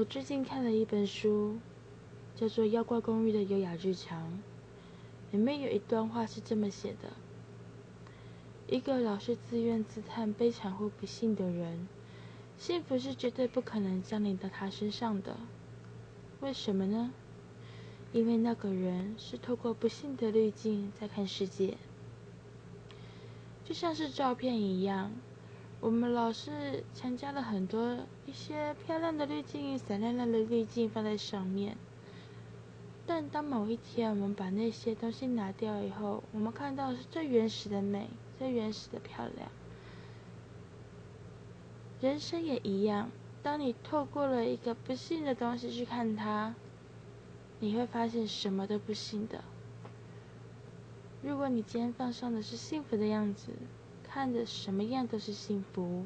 我最近看了一本书，叫做《妖怪公寓的优雅日常》，里面有一段话是这么写的：一个老是自怨自叹、悲惨或不幸的人，幸福是绝对不可能降临到他身上的。为什么呢？因为那个人是透过不幸的滤镜在看世界，就像是照片一样。我们老是强加了很多一些漂亮的滤镜、闪亮亮的滤镜放在上面，但当某一天我们把那些东西拿掉以后，我们看到是最原始的美、最原始的漂亮。人生也一样，当你透过了一个不幸的东西去看它，你会发现什么都不幸的。如果你今天放上的是幸福的样子。看着什么样都是幸福。